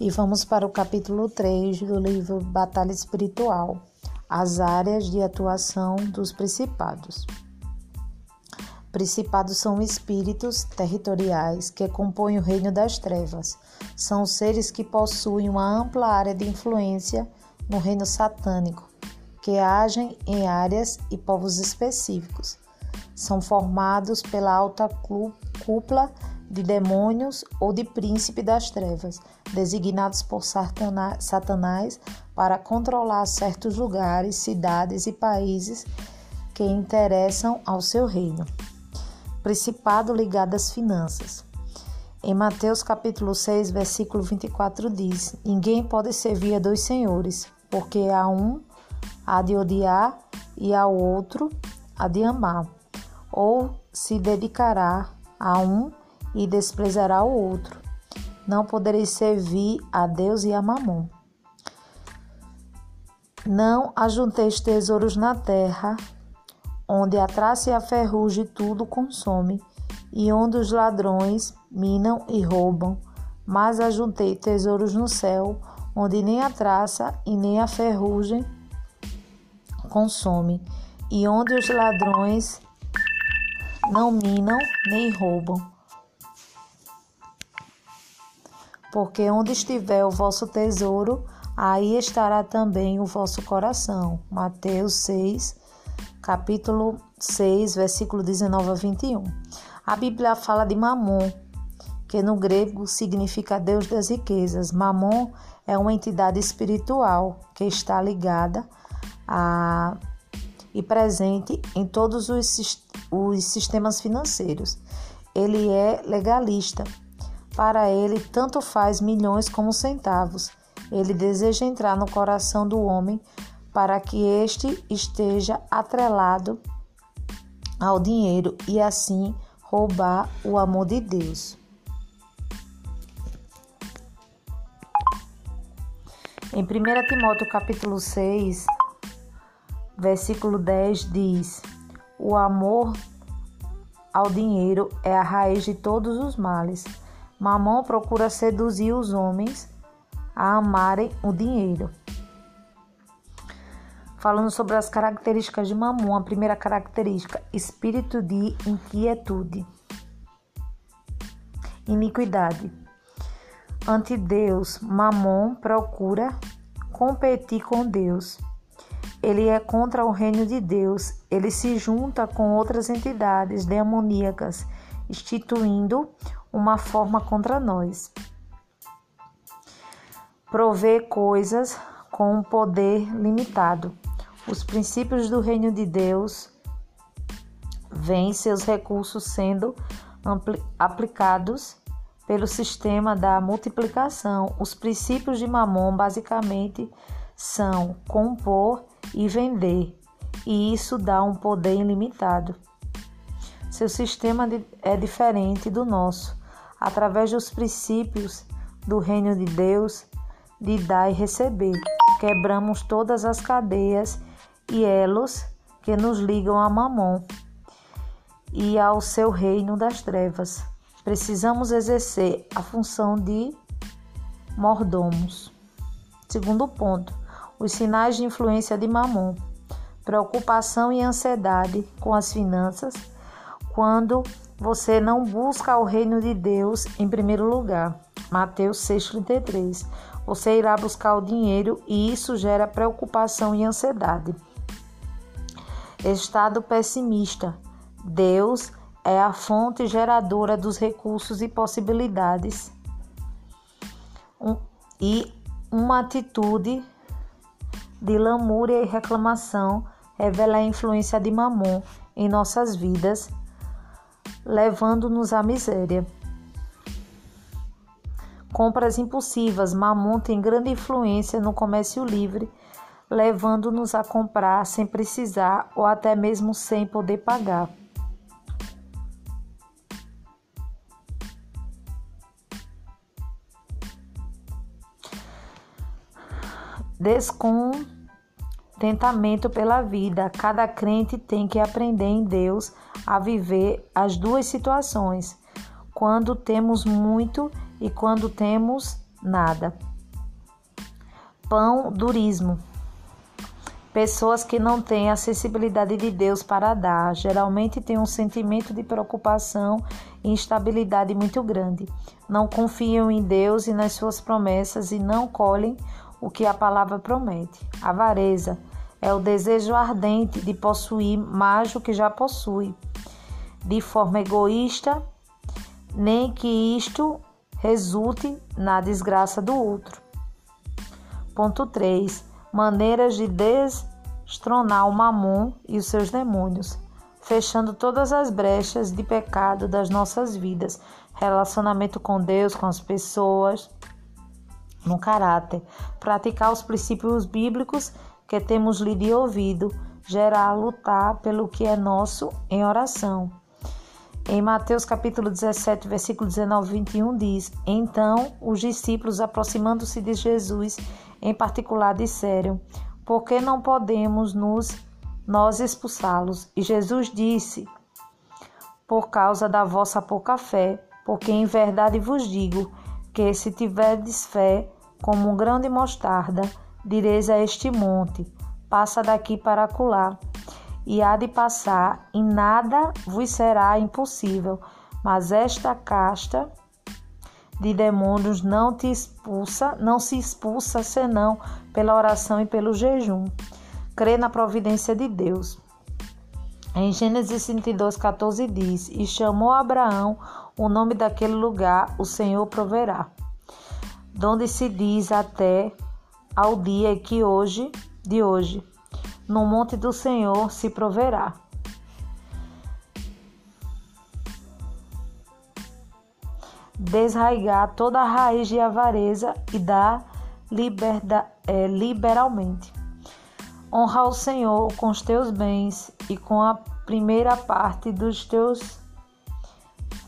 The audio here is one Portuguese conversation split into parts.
E vamos para o capítulo 3 do livro Batalha Espiritual: As áreas de atuação dos principados. Principados são espíritos territoriais que compõem o reino das trevas. São seres que possuem uma ampla área de influência no reino satânico, que agem em áreas e povos específicos. São formados pela alta cúpula de demônios ou de príncipe das trevas, designados por Satanás para controlar certos lugares, cidades e países que interessam ao seu reino. Principado ligado às finanças. Em Mateus capítulo 6, versículo 24 diz: Ninguém pode servir a dois senhores, porque a um há de odiar e ao outro há de amar, ou se dedicará a um e desprezará o outro. Não podereis servir a Deus e a Mamon. Não ajunteis tesouros na terra, onde a traça e a ferrugem tudo consome, e onde os ladrões minam e roubam, mas ajuntei tesouros no céu, onde nem a traça e nem a ferrugem consome, e onde os ladrões não minam nem roubam porque onde estiver o vosso tesouro, aí estará também o vosso coração. Mateus 6, capítulo 6, versículo 19 a 21. A Bíblia fala de Mamon, que no grego significa Deus das riquezas. Mamon é uma entidade espiritual que está ligada a e presente em todos os, os sistemas financeiros. Ele é legalista para ele, tanto faz milhões como centavos. Ele deseja entrar no coração do homem para que este esteja atrelado ao dinheiro e assim roubar o amor de Deus. Em 1 Timóteo capítulo 6, versículo 10 diz: O amor ao dinheiro é a raiz de todos os males. Mamon procura seduzir os homens a amarem o dinheiro. Falando sobre as características de Mamon, a primeira característica, espírito de inquietude. Iniquidade. Ante Deus, Mamon procura competir com Deus. Ele é contra o reino de Deus. Ele se junta com outras entidades demoníacas, instituindo uma forma contra nós. Prover coisas com um poder limitado. Os princípios do reino de Deus vêm seus recursos sendo aplicados pelo sistema da multiplicação. Os princípios de Mamon basicamente são compor e vender, e isso dá um poder ilimitado. Seu sistema é diferente do nosso através dos princípios do reino de Deus, de dar e receber. Quebramos todas as cadeias e elos que nos ligam a Mamon e ao seu reino das trevas. Precisamos exercer a função de mordomos. Segundo ponto, os sinais de influência de Mamon. Preocupação e ansiedade com as finanças quando você não busca o reino de Deus em primeiro lugar. Mateus 6,33. Você irá buscar o dinheiro e isso gera preocupação e ansiedade. Estado pessimista. Deus é a fonte geradora dos recursos e possibilidades. Um, e uma atitude de lamúria e reclamação revela a influência de Mamon em nossas vidas levando-nos à miséria. Compras impulsivas. Mamon tem grande influência no comércio livre, levando-nos a comprar sem precisar ou até mesmo sem poder pagar. Descontentamento pela vida. Cada crente tem que aprender em Deus a viver as duas situações, quando temos muito e quando temos nada. Pão durismo. Pessoas que não têm a sensibilidade de Deus para dar, geralmente têm um sentimento de preocupação e instabilidade muito grande. Não confiam em Deus e nas suas promessas e não colhem o que a palavra promete. Avareza é o desejo ardente de possuir mais do que já possui, de forma egoísta, nem que isto resulte na desgraça do outro. Ponto 3. Maneiras de destronar o mamon e os seus demônios, fechando todas as brechas de pecado das nossas vidas, relacionamento com Deus, com as pessoas, no caráter, praticar os princípios bíblicos que temos lido e ouvido, gerar lutar pelo que é nosso em oração. Em Mateus capítulo 17, versículo 19 e 21 diz: Então os discípulos, aproximando-se de Jesus, em particular, disseram: Por que não podemos nos nós expulsá-los? E Jesus disse: Por causa da vossa pouca fé, porque em verdade vos digo que se tiverdes fé como um grão de mostarda, direis a este monte: passa daqui para acolá, e há de passar, e nada vos será impossível. Mas esta casta de demônios não te expulsa, não se expulsa senão pela oração e pelo jejum. Crê na providência de Deus. Em Gênesis 32, 14 diz: E chamou Abraão o nome daquele lugar, o Senhor proverá. Donde se diz até ao dia que hoje, de hoje, no monte do Senhor se proverá. Desraigar toda a raiz de avareza e dar liberda, é, liberalmente. Honra o Senhor com os teus bens e com a primeira parte dos teus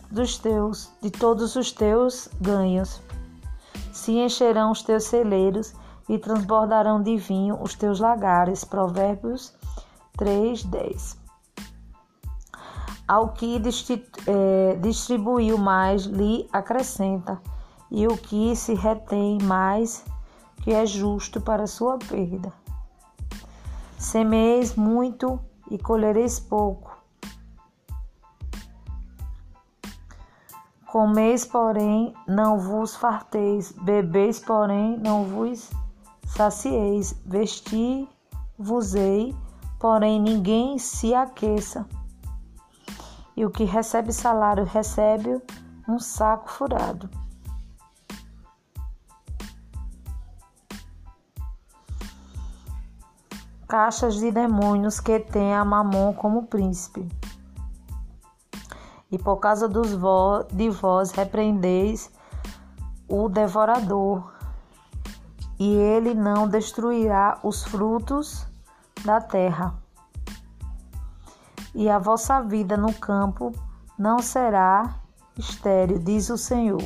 dos teus de todos os teus ganhos. Se encherão os teus celeiros e transbordarão de vinho os teus lagares. Provérbios 3, 10. Ao que é, distribuiu mais, lhe acrescenta, e o que se retém mais, que é justo para sua perda. Semeis muito e colhereis pouco. Comeis, porém, não vos farteis, bebeis, porém, não vos sacieis, vesti-vos-ei, porém ninguém se aqueça. E o que recebe salário recebe um saco furado. Caixas de demônios que tem a Mamon como príncipe. E por causa dos de vós repreendeis o devorador, e ele não destruirá os frutos da terra. E a vossa vida no campo não será estéril, diz o Senhor.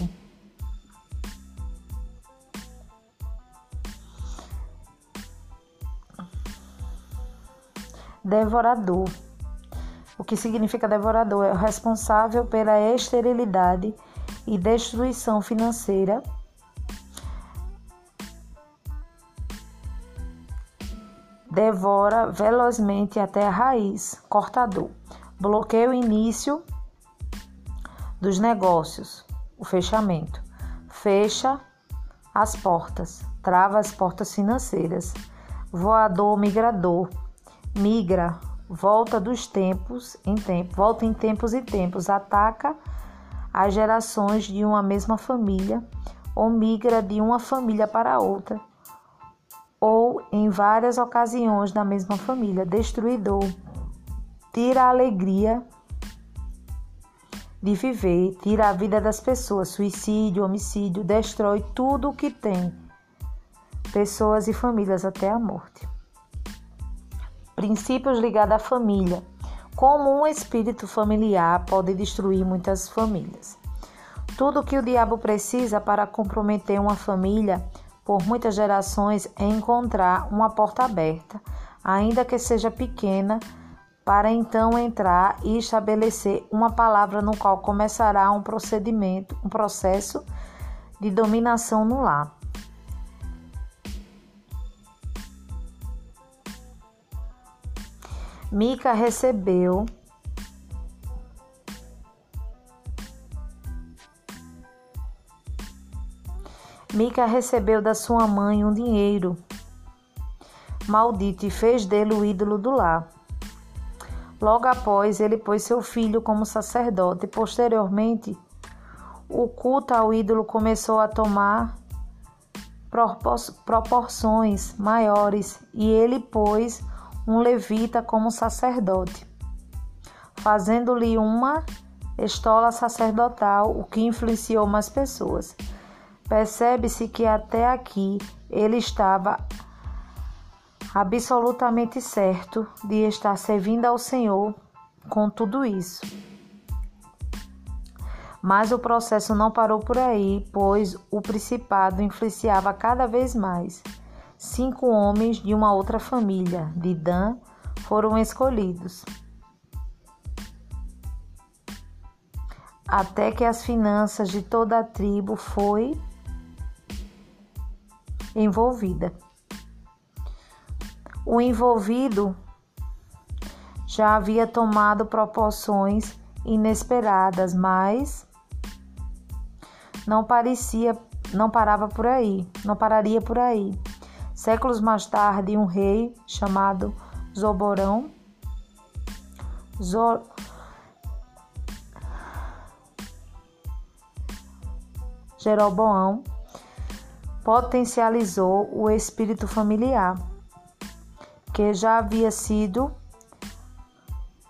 Devorador. O que significa devorador? É o responsável pela esterilidade e destruição financeira devora velozmente até a raiz, cortador. Bloqueia o início dos negócios, o fechamento. Fecha as portas, trava as portas financeiras. Voador migrador, migra, volta dos tempos em tempo, volta em tempos e tempos, ataca as gerações de uma mesma família ou migra de uma família para outra ou em várias ocasiões na mesma família, destruidor, tira a alegria de viver, tira a vida das pessoas, suicídio, homicídio, destrói tudo o que tem, pessoas e famílias até a morte. Princípios ligados à família. Como um espírito familiar pode destruir muitas famílias. Tudo que o diabo precisa para comprometer uma família por muitas gerações é encontrar uma porta aberta, ainda que seja pequena, para então entrar e estabelecer uma palavra no qual começará um procedimento, um processo de dominação no lar. Mica recebeu Mica recebeu da sua mãe um dinheiro maldito e fez dele o ídolo do lar. Logo após, ele pôs seu filho como sacerdote. Posteriormente, o culto ao ídolo começou a tomar proporções maiores e ele pôs um levita como sacerdote, fazendo-lhe uma estola sacerdotal, o que influenciou mais pessoas. Percebe-se que até aqui ele estava absolutamente certo de estar servindo ao Senhor com tudo isso. Mas o processo não parou por aí, pois o principado influenciava cada vez mais. Cinco homens de uma outra família, de Dan, foram escolhidos. Até que as finanças de toda a tribo foi envolvida. O envolvido já havia tomado proporções inesperadas, mas não parecia, não parava por aí, não pararia por aí. Séculos mais tarde, um rei chamado Zoborão Zor, Jeroboão potencializou o espírito familiar, que já havia sido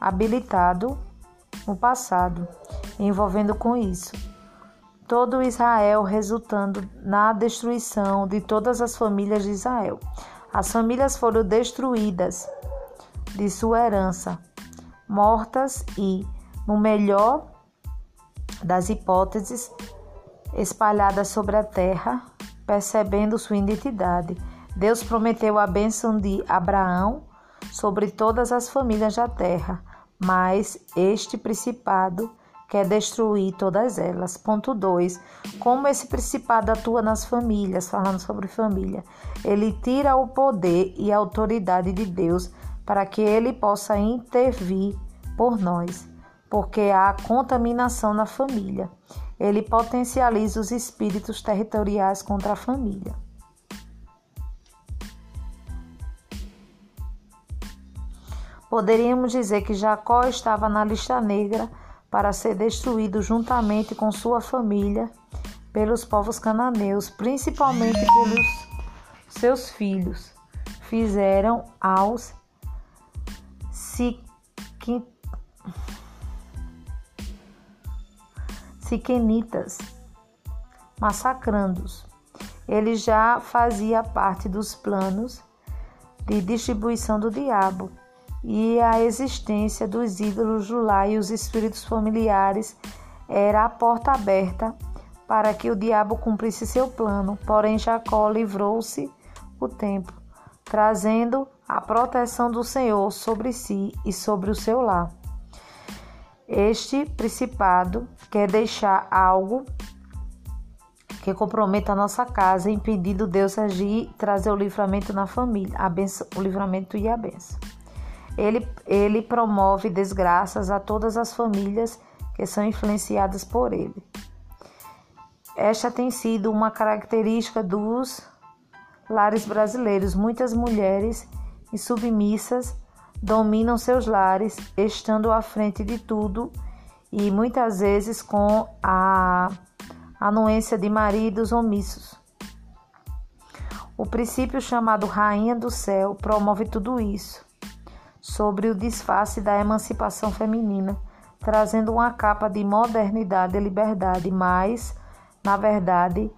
habilitado no passado, envolvendo com isso todo Israel, resultando na destruição de todas as famílias de Israel. As famílias foram destruídas de sua herança, mortas e, no melhor das hipóteses, espalhadas sobre a terra, percebendo sua identidade. Deus prometeu a bênção de Abraão sobre todas as famílias da terra, mas este principado quer destruir todas elas. Ponto 2. Como esse principado atua nas famílias, falando sobre família, ele tira o poder e a autoridade de Deus para que ele possa intervir por nós, porque há contaminação na família ele potencializa os espíritos territoriais contra a família. Poderíamos dizer que Jacó estava na lista negra para ser destruído juntamente com sua família pelos povos cananeus, principalmente pelos seus filhos. Fizeram aos Siquim siquenitas, massacrando-os. Ele já fazia parte dos planos de distribuição do diabo e a existência dos ídolos do lar e os espíritos familiares era a porta aberta para que o diabo cumprisse seu plano. Porém, Jacó livrou-se o tempo, trazendo a proteção do Senhor sobre si e sobre o seu lar. Este principado quer deixar algo que comprometa a nossa casa, impedindo Deus agir e trazer o livramento na família, a benção, o livramento e a benção. Ele, ele promove desgraças a todas as famílias que são influenciadas por ele. Esta tem sido uma característica dos lares brasileiros. Muitas mulheres insubmissas dominam seus lares, estando à frente de tudo e muitas vezes com a anuência de maridos omissos. O princípio chamado Rainha do Céu promove tudo isso, sobre o disfarce da emancipação feminina, trazendo uma capa de modernidade e liberdade, mas, na verdade,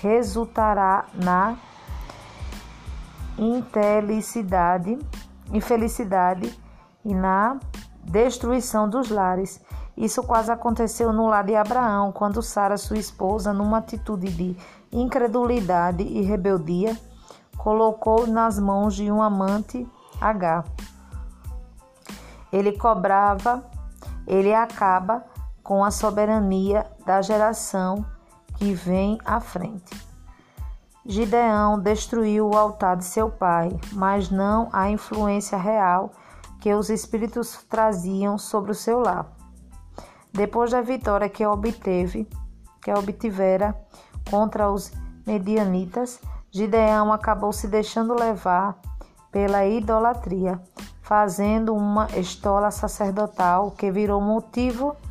resultará na intelicidade infelicidade e na destruição dos lares. Isso quase aconteceu no lar de Abraão, quando Sara, sua esposa, numa atitude de incredulidade e rebeldia, colocou nas mãos de um amante H. Ele cobrava, ele acaba com a soberania da geração que vem à frente. Gideão destruiu o altar de seu pai, mas não a influência real que os espíritos traziam sobre o seu lar. Depois da vitória que obteve, que obtivera contra os medianitas, Gideão acabou se deixando levar pela idolatria, fazendo uma estola sacerdotal que virou motivo de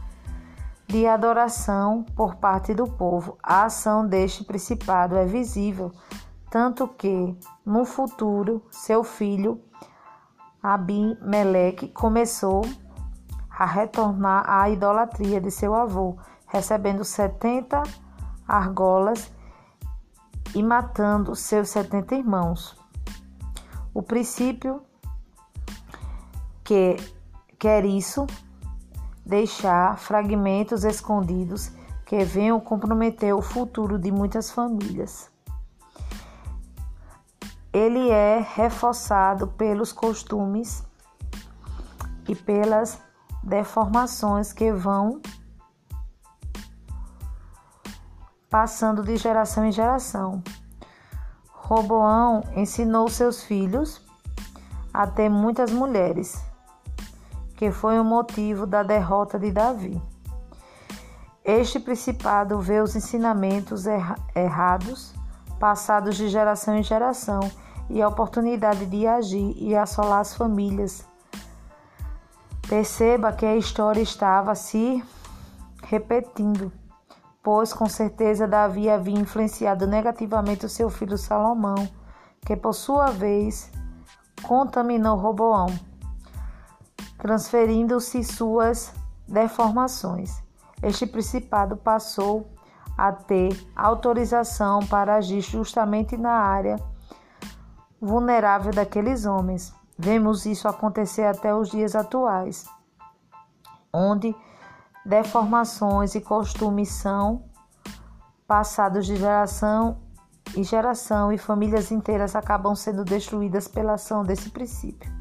adoração por parte do povo. A ação deste principado é visível, tanto que, no futuro, seu filho Abimeleque começou a retornar à idolatria de seu avô, recebendo setenta argolas e matando seus setenta irmãos. O princípio que quer isso deixar fragmentos escondidos que venham comprometer o futuro de muitas famílias. Ele é reforçado pelos costumes e pelas deformações que vão passando de geração em geração. Roboão ensinou seus filhos a ter muitas mulheres, que foi o motivo da derrota de Davi. Este principado vê os ensinamentos errados passados de geração em geração e a oportunidade de agir e assolar as famílias. Perceba que a história estava se repetindo pois com certeza Davi havia influenciado negativamente o seu filho Salomão, que por sua vez contaminou Roboão, transferindo-se suas deformações. Este principado passou a ter autorização para agir justamente na área vulnerável daqueles homens. Vemos isso acontecer até os dias atuais, onde deformações e costumes são passados de geração em geração e famílias inteiras acabam sendo destruídas pela ação desse princípio.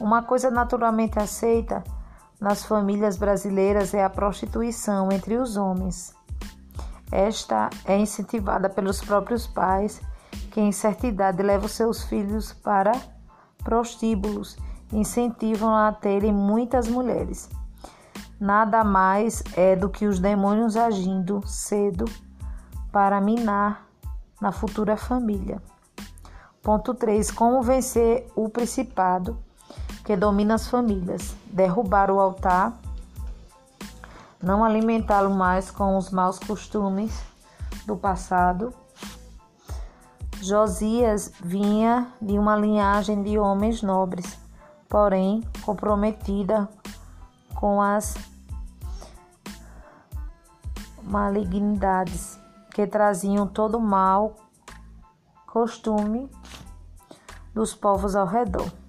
Uma coisa naturalmente aceita nas famílias brasileiras é a prostituição entre os homens. Esta é incentivada pelos próprios pais, que em certa idade levam seus filhos para prostíbulos e incentivam a terem muitas mulheres nada mais é do que os demônios agindo cedo para minar na futura família. Ponto 3. Como vencer o principado que domina as famílias? Derrubar o altar, não alimentá-lo mais com os maus costumes do passado. Josias vinha de uma linhagem de homens nobres, porém comprometida com as malignidades que traziam todo o mal costume dos povos ao redor.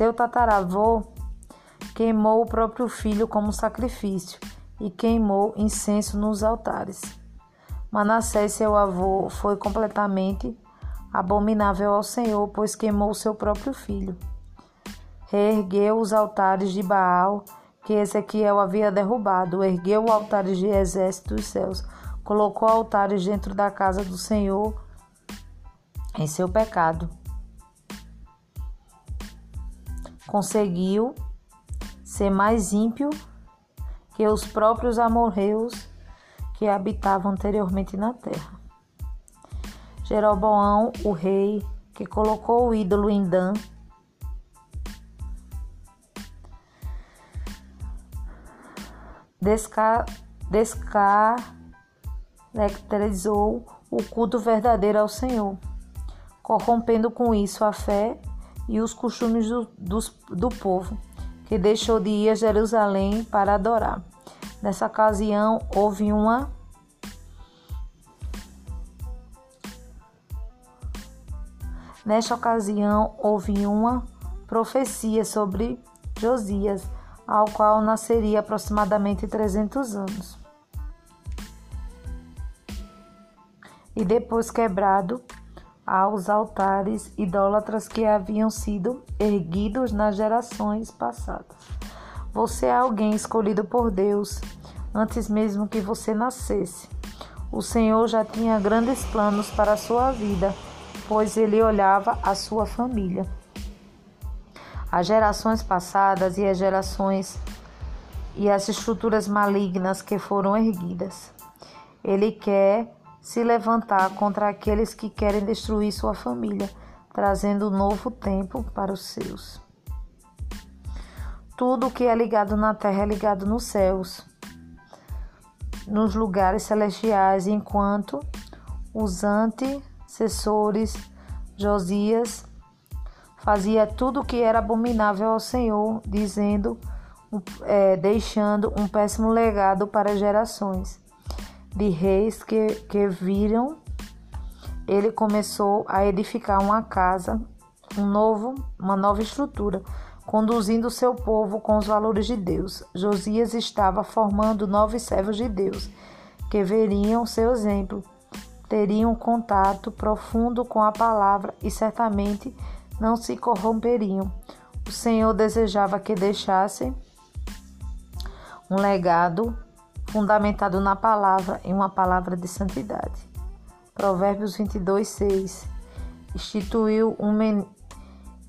Seu tataravô queimou o próprio filho como sacrifício e queimou incenso nos altares. Manassés, seu avô, foi completamente abominável ao Senhor, pois queimou seu próprio filho. Reergueu os altares de Baal que Ezequiel havia derrubado, ergueu o altar de exército dos céus, colocou altares dentro da casa do Senhor em seu pecado. Conseguiu ser mais ímpio que os próprios amorreus que habitavam anteriormente na terra. Jeroboão, o rei, que colocou o ídolo em Dan, descaracterizou o culto verdadeiro ao Senhor, corrompendo com isso a fé e os costumes do, do, do povo, que deixou de ir a Jerusalém para adorar. Nessa ocasião, houve uma Nesta ocasião, houve uma profecia sobre Josias ao qual nasceria aproximadamente 300 anos. E depois quebrado aos altares idólatras que haviam sido erguidos nas gerações passadas. Você é alguém escolhido por Deus antes mesmo que você nascesse. O Senhor já tinha grandes planos para a sua vida, pois ele olhava a sua família. As gerações passadas e as gerações e as estruturas malignas que foram erguidas. Ele quer se levantar contra aqueles que querem destruir sua família, trazendo um novo tempo para os seus. Tudo que é ligado na terra é ligado nos céus, nos lugares celestiais, enquanto os antecessores Josias fazia tudo o que era abominável ao Senhor, dizendo, é, deixando um péssimo legado para gerações de reis que, que viram, ele começou a edificar uma casa, um novo, uma nova estrutura, conduzindo o seu povo com os valores de Deus. Josias estava formando novos servos de Deus, que veriam seu exemplo, teriam contato profundo com a palavra e certamente não se corromperiam. O Senhor desejava que deixassem um legado fundamentado na palavra, em uma palavra de santidade. Provérbios 22, 6. Instituiu um men...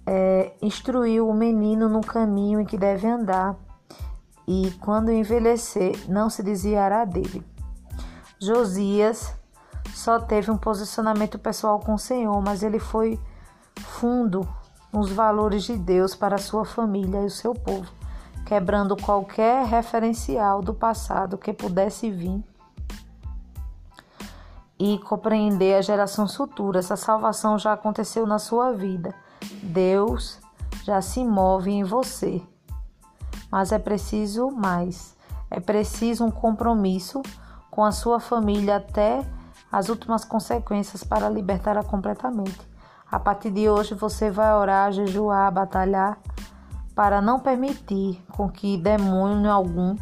É, instruiu o menino no caminho em que deve andar, e quando envelhecer, não se desviará dele. Josias só teve um posicionamento pessoal com o Senhor, mas ele foi fundo nos valores de Deus para a sua família e o seu povo quebrando qualquer referencial do passado que pudesse vir e compreender as gerações futuras. A salvação já aconteceu na sua vida. Deus já se move em você. Mas é preciso mais. É preciso um compromisso com a sua família até as últimas consequências para libertá-la completamente. A partir de hoje você vai orar, jejuar, batalhar para não permitir com que demônio algum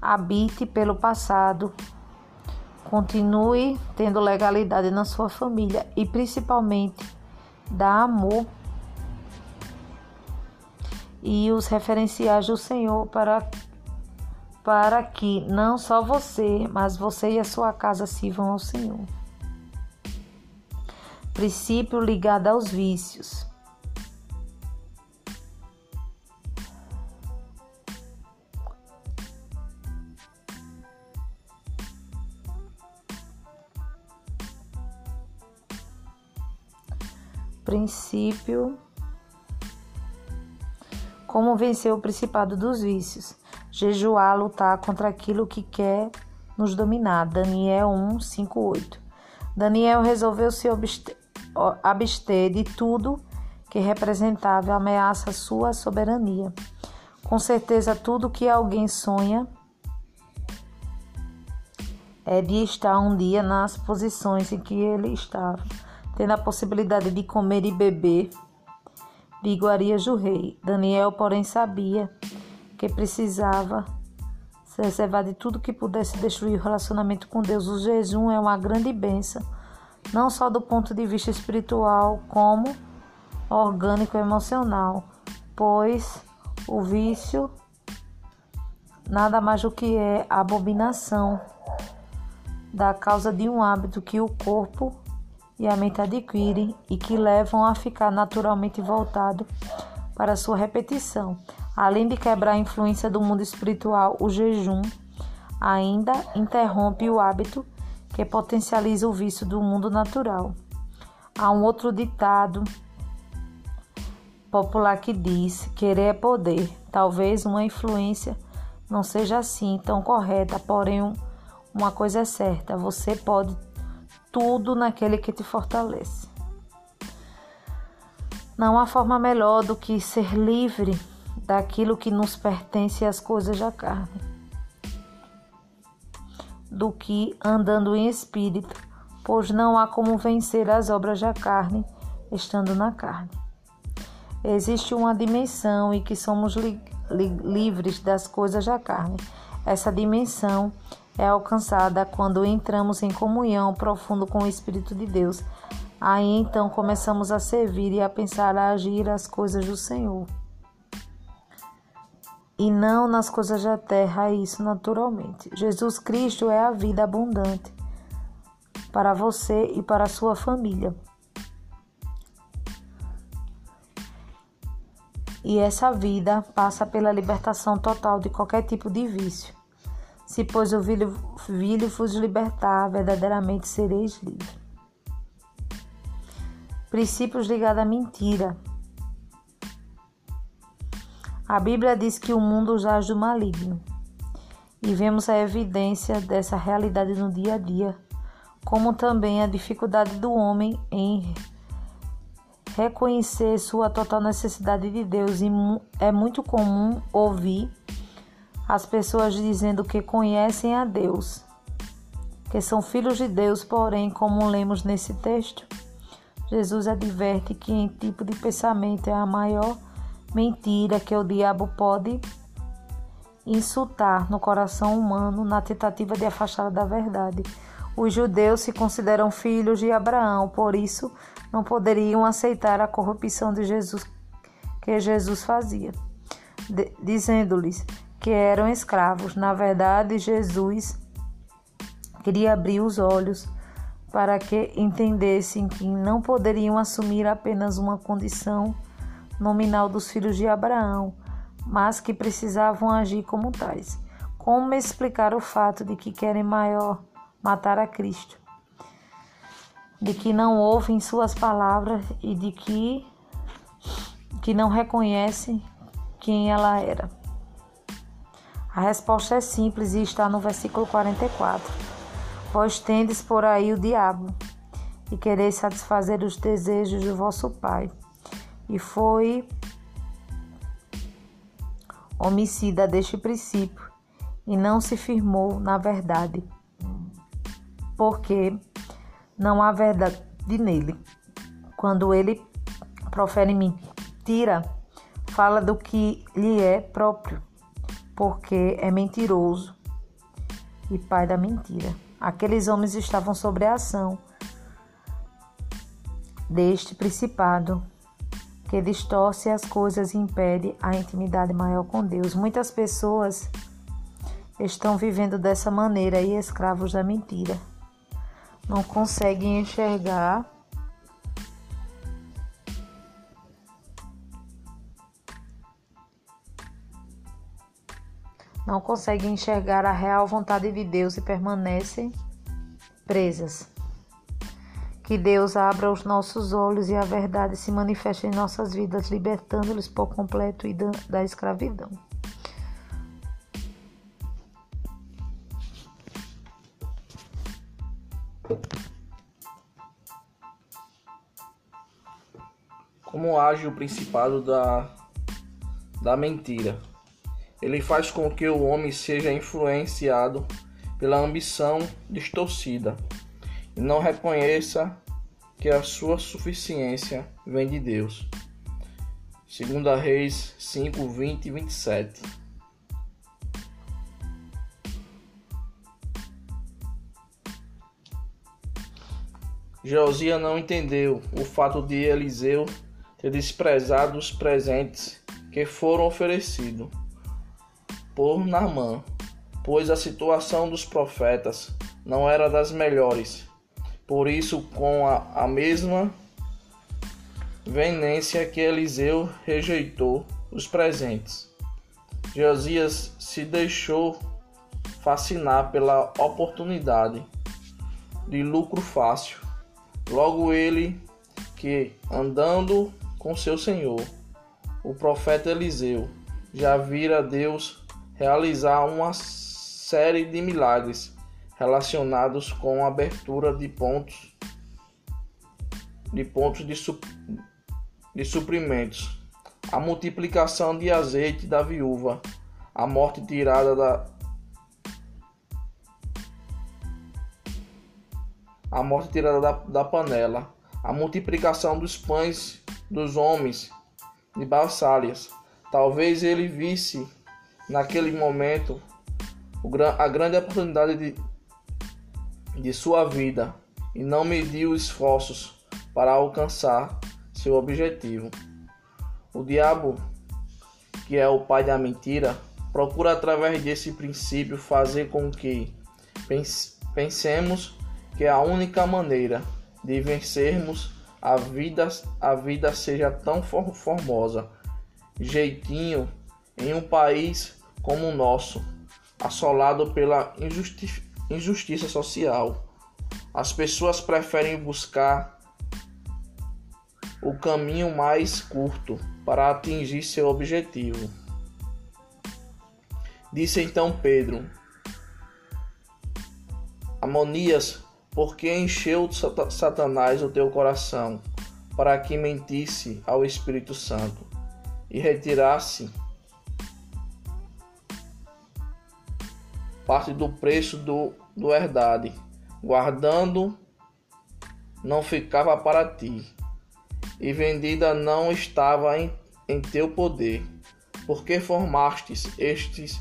habite pelo passado, continue tendo legalidade na sua família e principalmente dá amor e os referenciais do Senhor para para que não só você, mas você e a sua casa sirvam ao Senhor. Princípio ligado aos vícios. Princípio. Como vencer o principado dos vícios? Jejuar, lutar contra aquilo que quer nos dominar. Daniel 1, 5, 8. Daniel resolveu se abster de tudo que representava ameaça à sua soberania. Com certeza, tudo que alguém sonha é de estar um dia nas posições em que ele estava tendo a possibilidade de comer e beber de iguarias do rei. Daniel, porém, sabia que precisava se reservar de tudo que pudesse destruir o relacionamento com Deus. O jejum é uma grande bênção, não só do ponto de vista espiritual, como orgânico e emocional, pois o vício nada mais do que é abominação da causa de um hábito que o corpo e a mente adquirem e que levam a ficar naturalmente voltado para sua repetição. Além de quebrar a influência do mundo espiritual, o jejum ainda interrompe o hábito que potencializa o vício do mundo natural. Há um outro ditado popular que diz: querer é poder. Talvez uma influência não seja assim tão correta, porém uma coisa é certa: você pode tudo naquele que te fortalece. Não há forma melhor do que ser livre daquilo que nos pertence às coisas da carne, do que andando em espírito, pois não há como vencer as obras da carne estando na carne. Existe uma dimensão em que somos li li livres das coisas da carne. Essa dimensão é alcançada quando entramos em comunhão profundo com o Espírito de Deus. Aí então começamos a servir e a pensar, a agir as coisas do Senhor. e não nas coisas da terra, isso naturalmente. Jesus Cristo é a vida abundante para você e para a sua família. E essa vida passa pela libertação total de qualquer tipo de vício. Se, pois, filho, filho vos libertar, verdadeiramente sereis livres. Princípios ligados à mentira. A Bíblia diz que o mundo jaz do maligno. E vemos a evidência dessa realidade no dia a dia, como também a dificuldade do homem em reconhecer sua total necessidade de Deus. E é muito comum ouvir as pessoas dizendo que conhecem a Deus, que são filhos de Deus, porém, como lemos nesse texto, Jesus adverte que em tipo de pensamento é a maior mentira que o diabo pode insultar no coração humano na tentativa de afastá-lo da verdade. Os judeus se consideram filhos de Abraão, por isso não poderiam aceitar a corrupção de Jesus que Jesus fazia, dizendo-lhes que eram escravos. Na verdade, Jesus queria abrir os olhos para que entendessem que não poderiam assumir apenas uma condição nominal dos filhos de Abraão, mas que precisavam agir como tais. Como explicar o fato de que querem maior matar a Cristo? De que não ouvem suas palavras e de que, que não reconhecem quem ela era? A resposta é simples e está no versículo 44. Vós tendes por aí o diabo, e quereis satisfazer os desejos do vosso pai. E foi homicida deste princípio, e não se firmou na verdade, porque não há verdade nele. Quando ele profere mentira, fala do que lhe é próprio, porque é mentiroso e pai da mentira. Aqueles homens estavam sob a ação deste principado que distorce as coisas e impede a intimidade maior com Deus. Muitas pessoas estão vivendo dessa maneira e escravos da mentira. Não conseguem enxergar não conseguem enxergar a real vontade de Deus e permanecem presas. Que Deus abra os nossos olhos e a verdade se manifeste em nossas vidas, libertando-los por completo da escravidão. Como age o principado da, da mentira? Ele faz com que o homem seja influenciado pela ambição distorcida e não reconheça que a sua suficiência vem de Deus. 2 Reis 5, 20 e 27. Josias não entendeu o fato de Eliseu ter desprezado os presentes que foram oferecidos por Naamã, pois a situação dos profetas não era das melhores. Por isso, com a, a mesma venência que Eliseu rejeitou os presentes, Josias se deixou fascinar pela oportunidade de lucro fácil. Logo ele que andando com seu senhor, o profeta Eliseu, já vira Deus realizar uma série de milagres relacionados com a abertura de pontos de pontos de, su, de suprimentos, a multiplicação de azeite da viúva, a morte tirada da a morte tirada da, da panela, a multiplicação dos pães dos homens de Bassálias. Talvez ele visse naquele momento a grande oportunidade de, de sua vida e não mediu esforços para alcançar seu objetivo. O diabo, que é o pai da mentira, procura através desse princípio fazer com que pensemos que a única maneira de vencermos a vida, a vida seja tão formosa, jeitinho em um país como o nosso, assolado pela injusti injustiça social. As pessoas preferem buscar o caminho mais curto para atingir seu objetivo. Disse então Pedro: Amonias, por que encheu Satanás o teu coração, para que mentisse ao Espírito Santo e retirasse parte do preço do, do herdade, guardando não ficava para ti, e vendida não estava em, em teu poder, porque formastes estes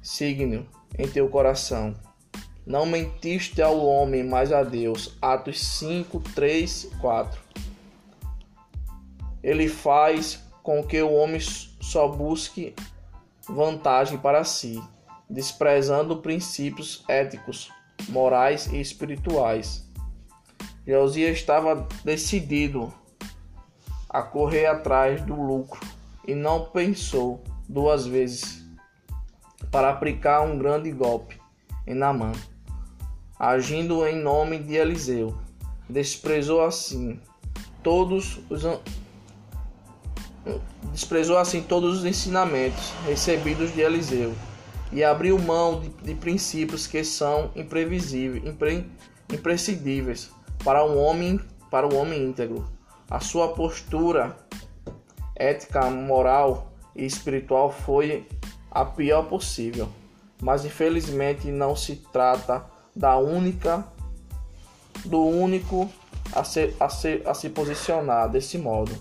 signo em teu coração. Não mentiste ao homem, mas a Deus. Atos 5, 3, 4. Ele faz com que o homem só busque vantagem para si, desprezando princípios éticos, morais e espirituais. Josias estava decidido a correr atrás do lucro e não pensou duas vezes para aplicar um grande golpe em Namã, agindo em nome de Eliseu. Desprezou assim todos os desprezou assim todos os ensinamentos recebidos de Eliseu e abriu mão de, de princípios que são imprevisíveis, impre, imprescindíveis para um homem para o um homem íntegro. A sua postura ética, moral e espiritual foi a pior possível, mas infelizmente não se trata da única do único a, ser, a, ser, a se posicionar desse modo.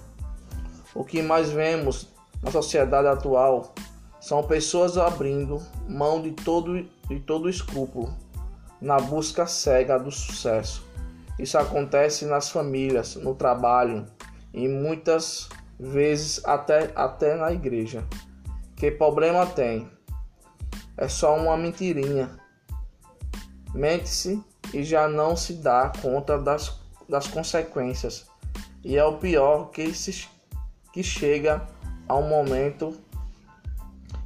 O que mais vemos na sociedade atual são pessoas abrindo mão de todo, de todo escrúpulo na busca cega do sucesso. Isso acontece nas famílias, no trabalho e muitas vezes até, até na igreja. Que problema tem? É só uma mentirinha. Mente-se e já não se dá conta das, das consequências. E é o pior que, se, que chega ao momento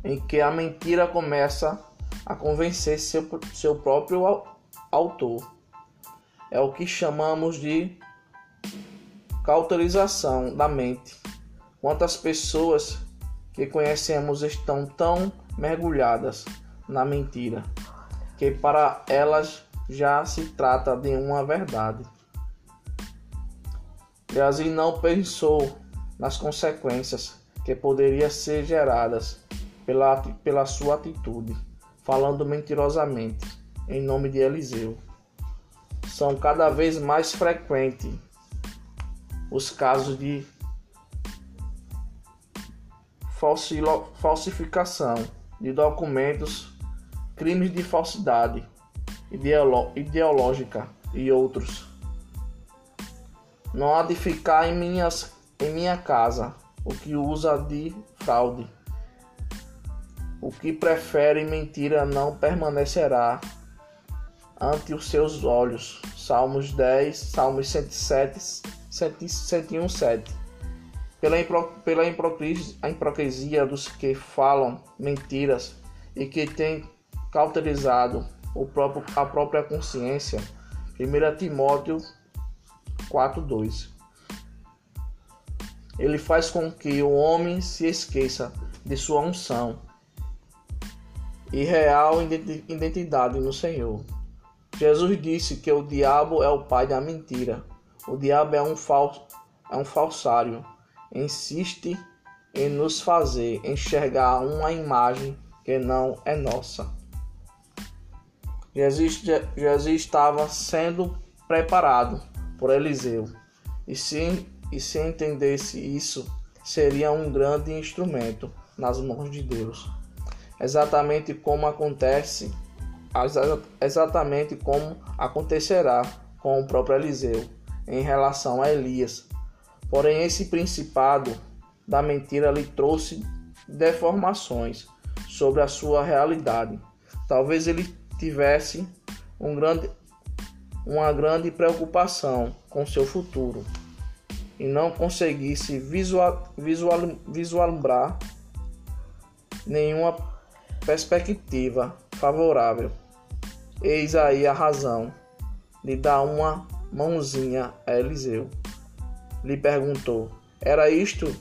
em que a mentira começa a convencer seu, seu próprio autor. É o que chamamos de cauterização da mente. Quantas pessoas que conhecemos estão tão mergulhadas na mentira que para elas já se trata de uma verdade. Grazi não pensou nas consequências que poderiam ser geradas pela, pela sua atitude, falando mentirosamente em nome de Eliseu. São cada vez mais frequentes os casos de falsificação de documentos, crimes de falsidade ideológica e outros. Não há de ficar em, minhas, em minha casa o que usa de fraude. O que prefere mentira não permanecerá ante os seus olhos. Salmos 10, Salmos 107, 101, 7 pela, pela hipocrisia dos que falam mentiras e que têm cauterizado o próprio, a própria consciência. 1 Timóteo 4:2. Ele faz com que o homem se esqueça de sua unção e real identidade no Senhor. Jesus disse que o diabo é o pai da mentira. O diabo é um falso, é um falsário insiste em nos fazer enxergar uma imagem que não é nossa. Jesus, Jesus estava sendo preparado por Eliseu, e se, e se entendesse isso, seria um grande instrumento nas mãos de Deus. Exatamente como acontece, exatamente como acontecerá com o próprio Eliseu em relação a Elias, Porém, esse principado da mentira lhe trouxe deformações sobre a sua realidade. Talvez ele tivesse um grande, uma grande preocupação com seu futuro e não conseguisse visual, visual, vislumbrar nenhuma perspectiva favorável. Eis aí a razão de dar uma mãozinha a Eliseu. Lhe perguntou: Era isto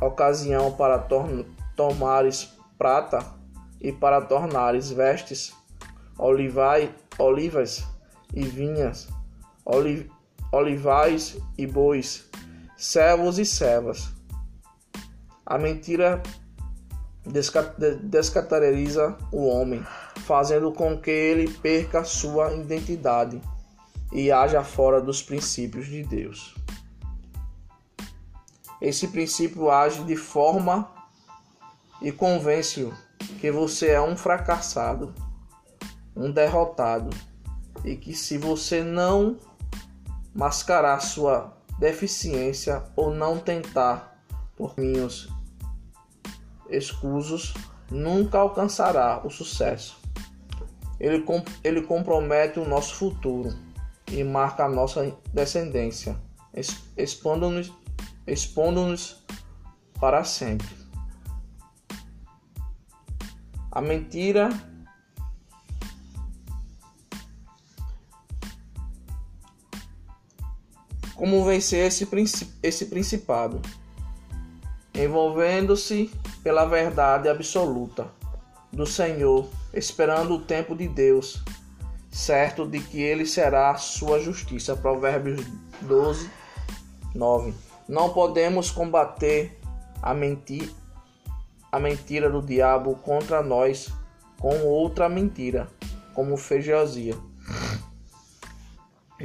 ocasião para tomares prata e para tornares vestes, olivai, olivas e vinhas, oliv, olivais e bois, servos e servas. A mentira descaracteriza o homem, fazendo com que ele perca sua identidade e haja fora dos princípios de Deus. Esse princípio age de forma e convence-o que você é um fracassado, um derrotado e que se você não mascarar sua deficiência ou não tentar por caminhos escusos, nunca alcançará o sucesso. Ele, ele compromete o nosso futuro e marca a nossa descendência, expondo-nos expondo para sempre. A mentira como vencer esse, esse principado, envolvendo-se pela verdade absoluta do Senhor, esperando o tempo de Deus, certo de que ele será sua justiça. Provérbios 12, 9. Não podemos combater a, menti a mentira do diabo contra nós com outra mentira, como fez Josias.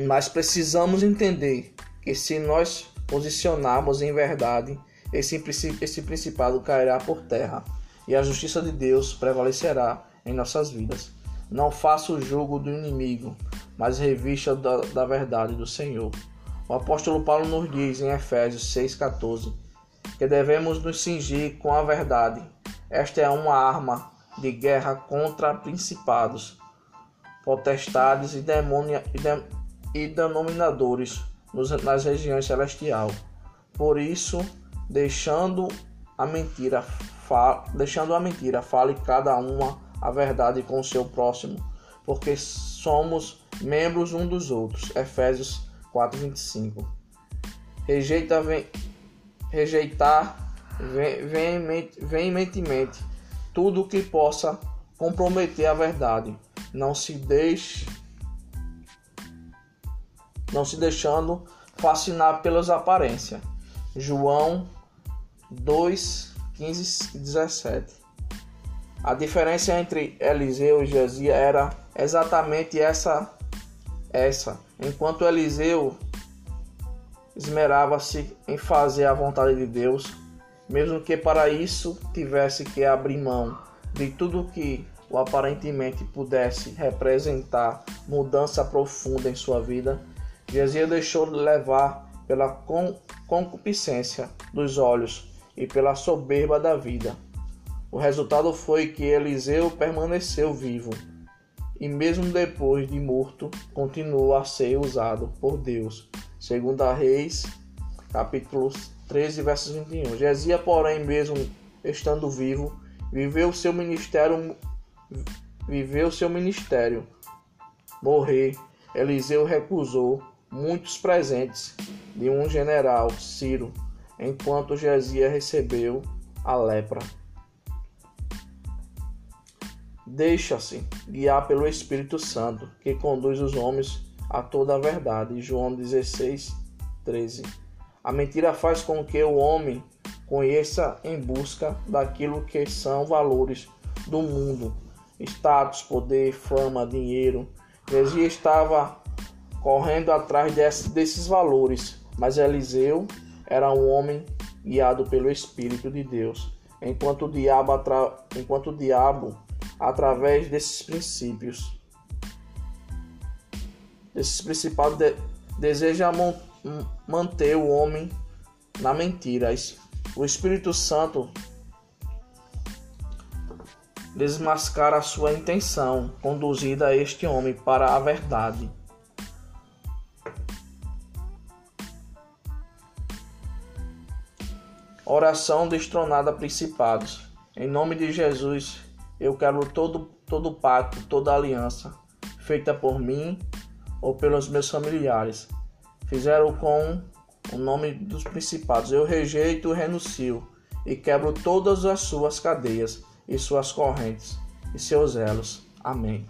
Mas precisamos entender que se nós posicionarmos em verdade, esse, esse principado cairá por terra e a justiça de Deus prevalecerá em nossas vidas. Não faça o jogo do inimigo, mas revista da, da verdade do Senhor. O apóstolo Paulo nos diz em Efésios 6,14 que devemos nos cingir com a verdade. Esta é uma arma de guerra contra principados, potestades e, demônia, e, de, e denominadores nos, nas regiões celestiais. Por isso, deixando a mentira, fa, deixando a mentira, fale cada uma a verdade com o seu próximo, porque somos membros um dos outros. Efésios 4:25. Rejeita vem, rejeitar veementemente tudo que possa comprometer a verdade. Não se deixe não se deixando fascinar pelas aparências. João 2, 15 e 17. A diferença entre Eliseu e Josias era exatamente essa essa Enquanto Eliseu esmerava-se em fazer a vontade de Deus, mesmo que para isso tivesse que abrir mão de tudo que o aparentemente pudesse representar mudança profunda em sua vida, Jesus deixou levar pela concupiscência dos olhos e pela soberba da vida. O resultado foi que Eliseu permaneceu vivo e mesmo depois de morto, continua a ser usado por Deus. Segundo Reis, capítulo 13, versos 21. Gesia, porém, mesmo estando vivo, viveu seu ministério viveu seu ministério. Morrer, Eliseu recusou muitos presentes de um general, Ciro, enquanto Gesia recebeu a lepra deixa-se guiar pelo Espírito Santo, que conduz os homens a toda a verdade. João 16, 13. A mentira faz com que o homem conheça em busca daquilo que são valores do mundo: status, poder, fama, dinheiro. Jesus estava correndo atrás desses valores, mas Eliseu era um homem guiado pelo Espírito de Deus. Enquanto o diabo, enquanto o diabo através desses princípios. Esses principais de, deseja manter o homem na mentira. O Espírito Santo desmascara a sua intenção conduzida a este homem para a verdade. Oração destronada principados. Em nome de Jesus, eu quero todo, todo pacto, toda aliança, feita por mim ou pelos meus familiares. Fizeram com o nome dos principados. Eu rejeito renuncio e quebro todas as suas cadeias e suas correntes e seus elos. Amém.